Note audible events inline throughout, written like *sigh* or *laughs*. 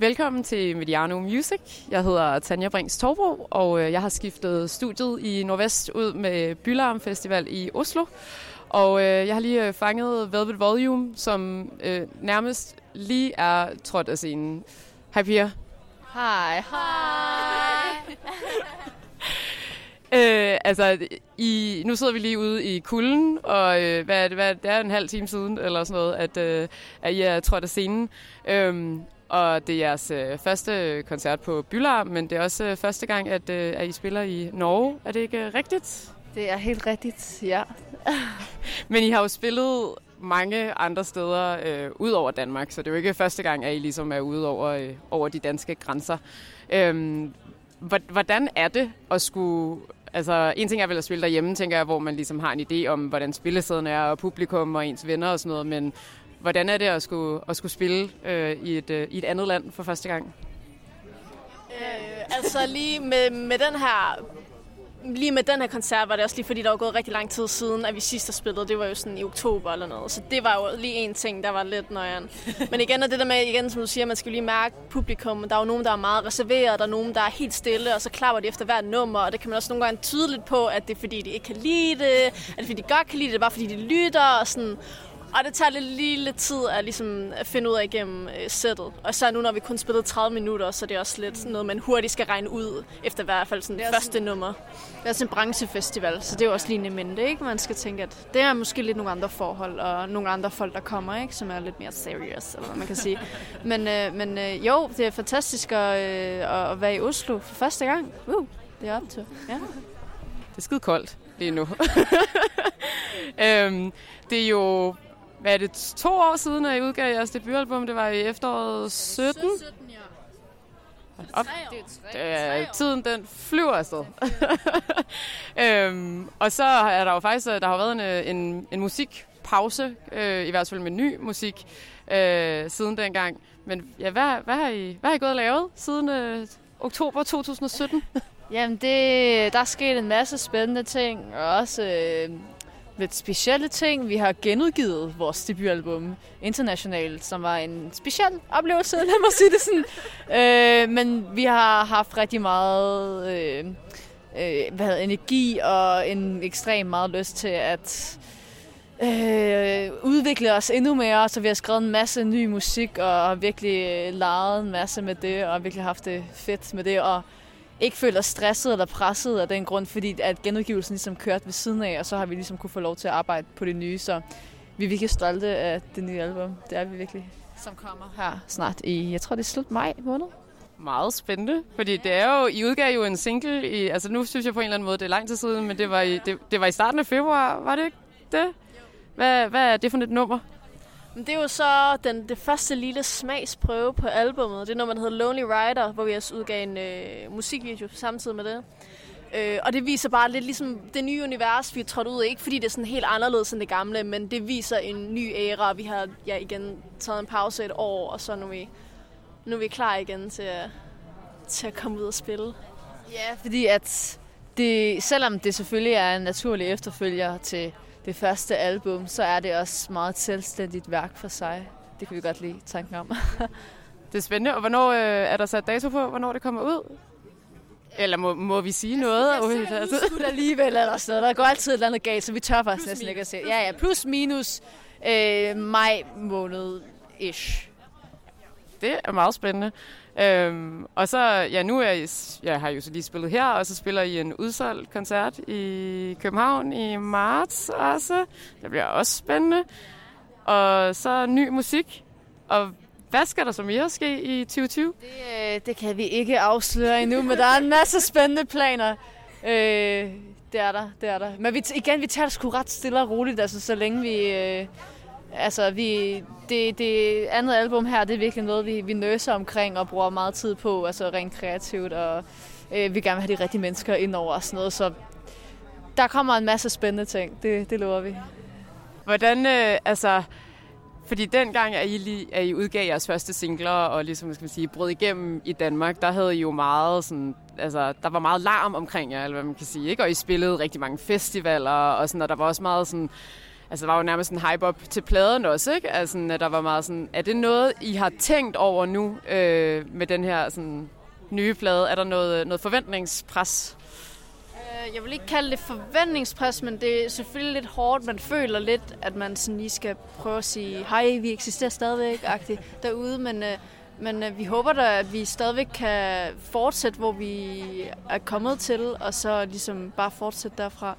Velkommen til Mediano Music. Jeg hedder Tanja Brings Torbro, og øh, jeg har skiftet studiet i Nordvest ud med Bylarm Festival i Oslo. Og øh, jeg har lige øh, fanget Velvet Volume, som øh, nærmest lige er trådt af scenen. Hej Pia. Hej. Hej. *laughs* øh, altså, i, nu sidder vi lige ude i kulden, og øh, hvad er det, hvad, det er en halv time siden, eller sådan noget, at, øh, at I er trådt af scenen. Øhm, og det er jeres øh, første koncert på Bylar, men det er også øh, første gang, at, øh, at I spiller i Norge. Er det ikke øh, rigtigt? Det er helt rigtigt, ja. *laughs* men I har jo spillet mange andre steder øh, ud over Danmark, så det er jo ikke første gang, at I ligesom er ude over, øh, over de danske grænser. Øhm, hvordan er det at skulle... Altså, en ting er vel at spille derhjemme, tænker jeg, hvor man ligesom har en idé om, hvordan spillesiden er, og publikum og ens venner og sådan noget, men hvordan er det at skulle, at skulle spille øh, i, et, øh, i et andet land for første gang? Øh, altså lige med, med den her lige med den her koncert var det også lige fordi, der var gået rigtig lang tid siden, at vi sidst har spillet. Det var jo sådan i oktober eller noget. Så det var jo lige en ting, der var lidt nøjeren. *laughs* Men igen er det der med, igen, som du siger, man skal lige mærke publikum. Der er jo nogen, der er meget reserveret, der er nogen, der er helt stille, og så klapper de efter hvert nummer. Og det kan man også nogle gange tydeligt på, at det er fordi, de ikke kan lide det, at det er fordi, de godt kan lide det, bare fordi de lytter. Og sådan. Og det tager lidt lille tid at, ligesom, at finde ud af igennem øh, sættet. Og så nu, når vi kun spillede 30 minutter, så det er også lidt noget, man hurtigt skal regne ud, efter i hvert fald sådan det første sådan, nummer. Det er også en branchefestival, så det er jo også lige en mente, ikke? Man skal tænke, at det er måske lidt nogle andre forhold, og nogle andre folk, der kommer, ikke? Som er lidt mere serious, eller hvad man kan sige. *laughs* Men, øh, men øh, jo, det er fantastisk at, øh, at være i Oslo for første gang. Uh, det er op til. Ja. Det er skide koldt lige nu. *laughs* øhm, det er jo hvad er det, to år siden, at I udgav jeres debutalbum? Det var i efteråret 17? 17, ja. Op. Det er tre, tiden den flyver afsted. *laughs* øhm, og så er der jo faktisk der har været en, en, en musikpause, øh, i hvert fald med ny musik, øh, siden dengang. Men ja, hvad, hvad, har I, hvad har I gået og lavet siden øh, oktober 2017? *laughs* Jamen, det, der er sket en masse spændende ting, og også øh, lidt specielle ting. Vi har genudgivet vores debutalbum internationalt, som var en speciel oplevelse, *laughs* lad mig sige det sådan. øh, men vi har haft rigtig meget øh, øh, hvad hedder, energi og en ekstrem meget lyst til at øh, udvikle os endnu mere, så vi har skrevet en masse ny musik og virkelig øh, leget en masse med det og virkelig haft det fedt med det og ikke føler stresset eller presset af den grund, fordi at genudgivelsen ligesom kørte ved siden af, og så har vi ligesom kunne få lov til at arbejde på det nye, så vi er virkelig stolte af det nye album. Det er vi virkelig. Som kommer her snart i, jeg tror det er slut maj måned. Meget spændende, fordi det er jo, I udgav jo en single i, altså nu synes jeg på en eller anden måde, det er lang tid siden, men det var i, det, det var i starten af februar, var det ikke det? Hvad, hvad er det for et nummer? Det er jo så den, det første lille smagsprøve på albummet. Det er når man hedder Lonely Rider, hvor vi også udgav en øh, musikvideo samtidig med det. Øh, og det viser bare lidt ligesom det nye univers, vi er trådt ud af. Ikke fordi det er sådan helt anderledes end det gamle, men det viser en ny æra. Vi har ja, igen taget en pause et år, og så nu er vi, nu er vi klar igen til at, til at komme ud og spille. Ja, fordi at det, selvom det selvfølgelig er en naturlig efterfølger til det første album, så er det også meget selvstændigt værk for sig. Det kan vi godt lide tanken om. *laughs* det er spændende. Og hvornår øh, er der sat dato på, hvornår det kommer ud? Eller må, må vi sige noget? Jeg, jeg, jeg jeg alligevel eller sådan Der går altid et eller andet galt, så vi tør faktisk næsten ikke at se. Ja, ja, plus minus øh, maj måned-ish. Det er meget spændende. Øhm, og så, ja, nu er jeg, jeg har jo så lige spillet her, og så spiller I en udsolgt koncert i København i marts også. Det bliver også spændende. Og så ny musik. Og hvad skal der så mere ske i 2020? Det, øh, det kan vi ikke afsløre endnu, men der er en masse spændende planer. Øh, det er der, det er der. Men vi, igen, vi tager det sgu ret stille og roligt, altså så længe vi... Øh, Altså, vi, det, det andet album her, det er virkelig noget, vi, vi nøser omkring og bruger meget tid på, altså rent kreativt, og øh, vi gerne vil have de rigtige mennesker ind over og sådan noget, så der kommer en masse spændende ting, det, det lover vi. Hvordan, øh, altså, fordi dengang, at I, lige, at I udgav jeres første singler og ligesom, skal man sige, brød igennem i Danmark, der havde I jo meget sådan, altså, der var meget larm omkring jer, eller hvad man kan sige, ikke? Og I spillede rigtig mange festivaler og sådan, og der var også meget sådan, altså der var jo nærmest en hype op til pladen også, ikke? Altså, der var meget sådan, er det noget, I har tænkt over nu øh, med den her sådan, nye plade? Er der noget, øh, noget forventningspres? Øh, jeg vil ikke kalde det forventningspres, men det er selvfølgelig lidt hårdt. Man føler lidt, at man sådan lige skal prøve at sige, hej, vi eksisterer stadigvæk derude, men, øh, men øh, vi håber da, at vi stadigvæk kan fortsætte, hvor vi er kommet til, og så ligesom bare fortsætte derfra.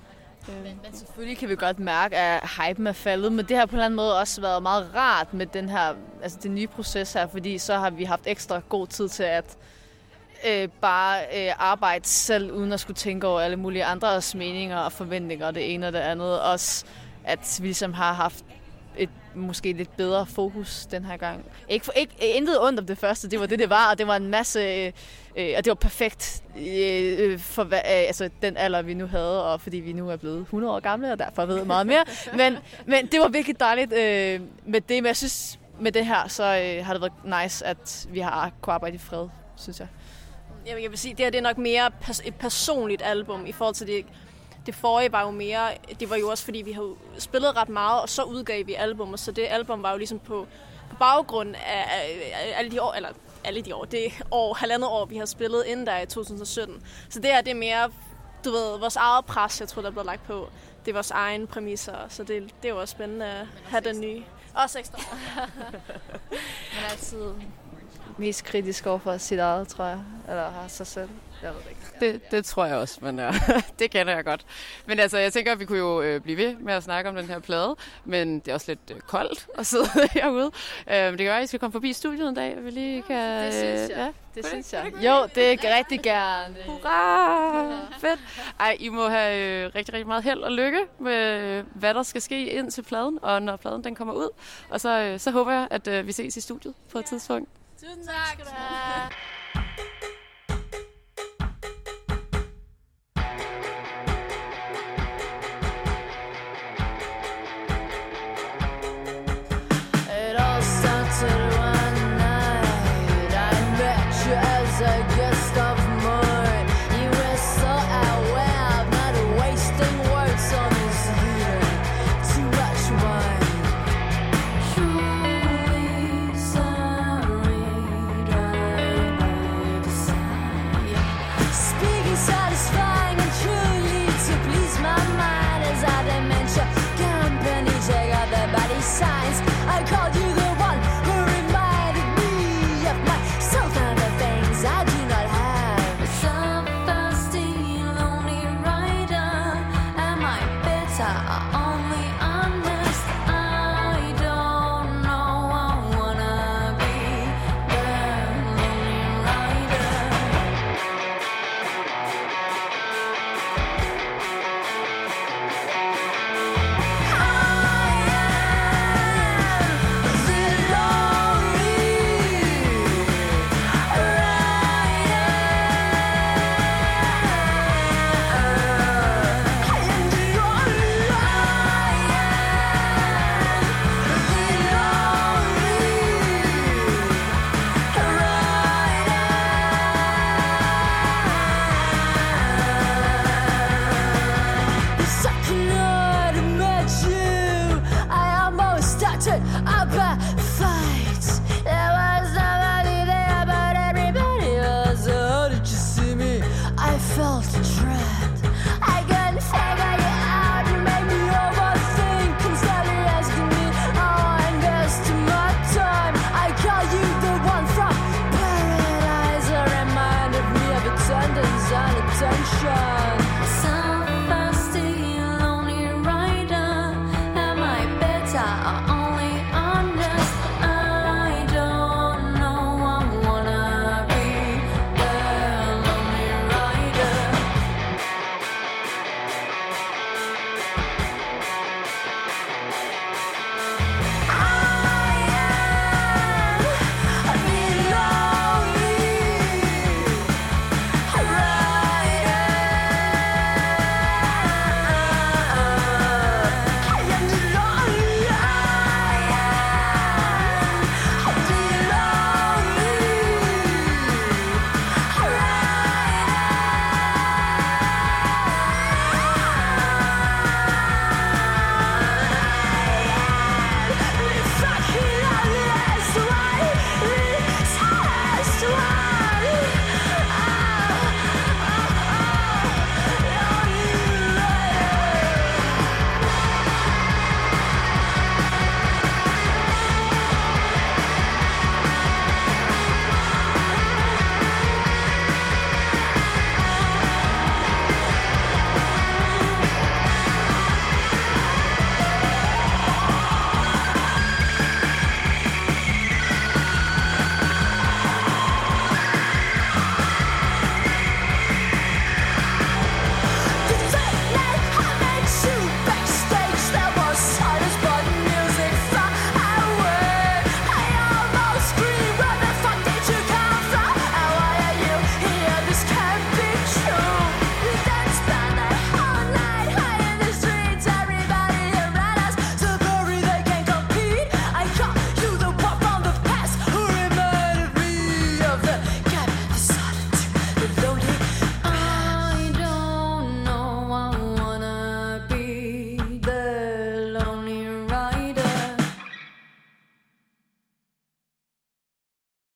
Øh. Men, men selvfølgelig kan vi godt mærke, at hypen er faldet, men det har på en eller anden måde også været meget rart med den her, altså den nye proces her, fordi så har vi haft ekstra god tid til at øh, bare øh, arbejde selv, uden at skulle tænke over alle mulige andres meninger og forventninger, og det ene og det andet. Også at vi ligesom har haft et måske lidt bedre fokus den her gang. Ikke, for, ikke intet ondt om det første, det var det, det var, og det var en masse, øh, øh og det var perfekt øh, for øh, altså, den alder, vi nu havde, og fordi vi nu er blevet 100 år gamle, og derfor ved meget mere. *laughs* men, men det var virkelig dejligt øh, med det, men jeg synes, med det her, så øh, har det været nice, at vi har kunnet arbejde i fred, synes jeg. Jeg vil sige, det her det er nok mere et personligt album i forhold til det det forrige var jo mere, det var jo også fordi, vi havde spillet ret meget, og så udgav vi album, så det album var jo ligesom på, på baggrund af, af, alle de år, eller alle de år, det år, halvandet år, vi har spillet inden der i 2017. Så det her, det er mere, du ved, vores eget pres, jeg tror, der er blevet lagt på. Det er vores egen præmisser, så det, det er jo også spændende at have den nye. Også ekstra. *laughs* Men altid mest kritisk over for sit eget, tror jeg. Eller har sig selv. Jeg ved det ikke. Det, det tror jeg også, men ja, *laughs* det kender jeg godt. Men altså, jeg tænker, at vi kunne jo øh, blive ved med at snakke om den her plade, men det er også lidt øh, koldt at sidde *laughs* herude. Øh, det kan være, at I skal komme forbi studiet en dag, vi lige kan... Det synes jeg. Ja, det synes jeg. Jo, det er rigtig gerne. Hurra! Fedt! Ej, I må have øh, rigtig, rigtig meget held og lykke med, hvad der skal ske ind til pladen, og når pladen den kommer ud. Og så, øh, så håber jeg, at øh, vi ses i studiet på et tidspunkt. Tuten Tag.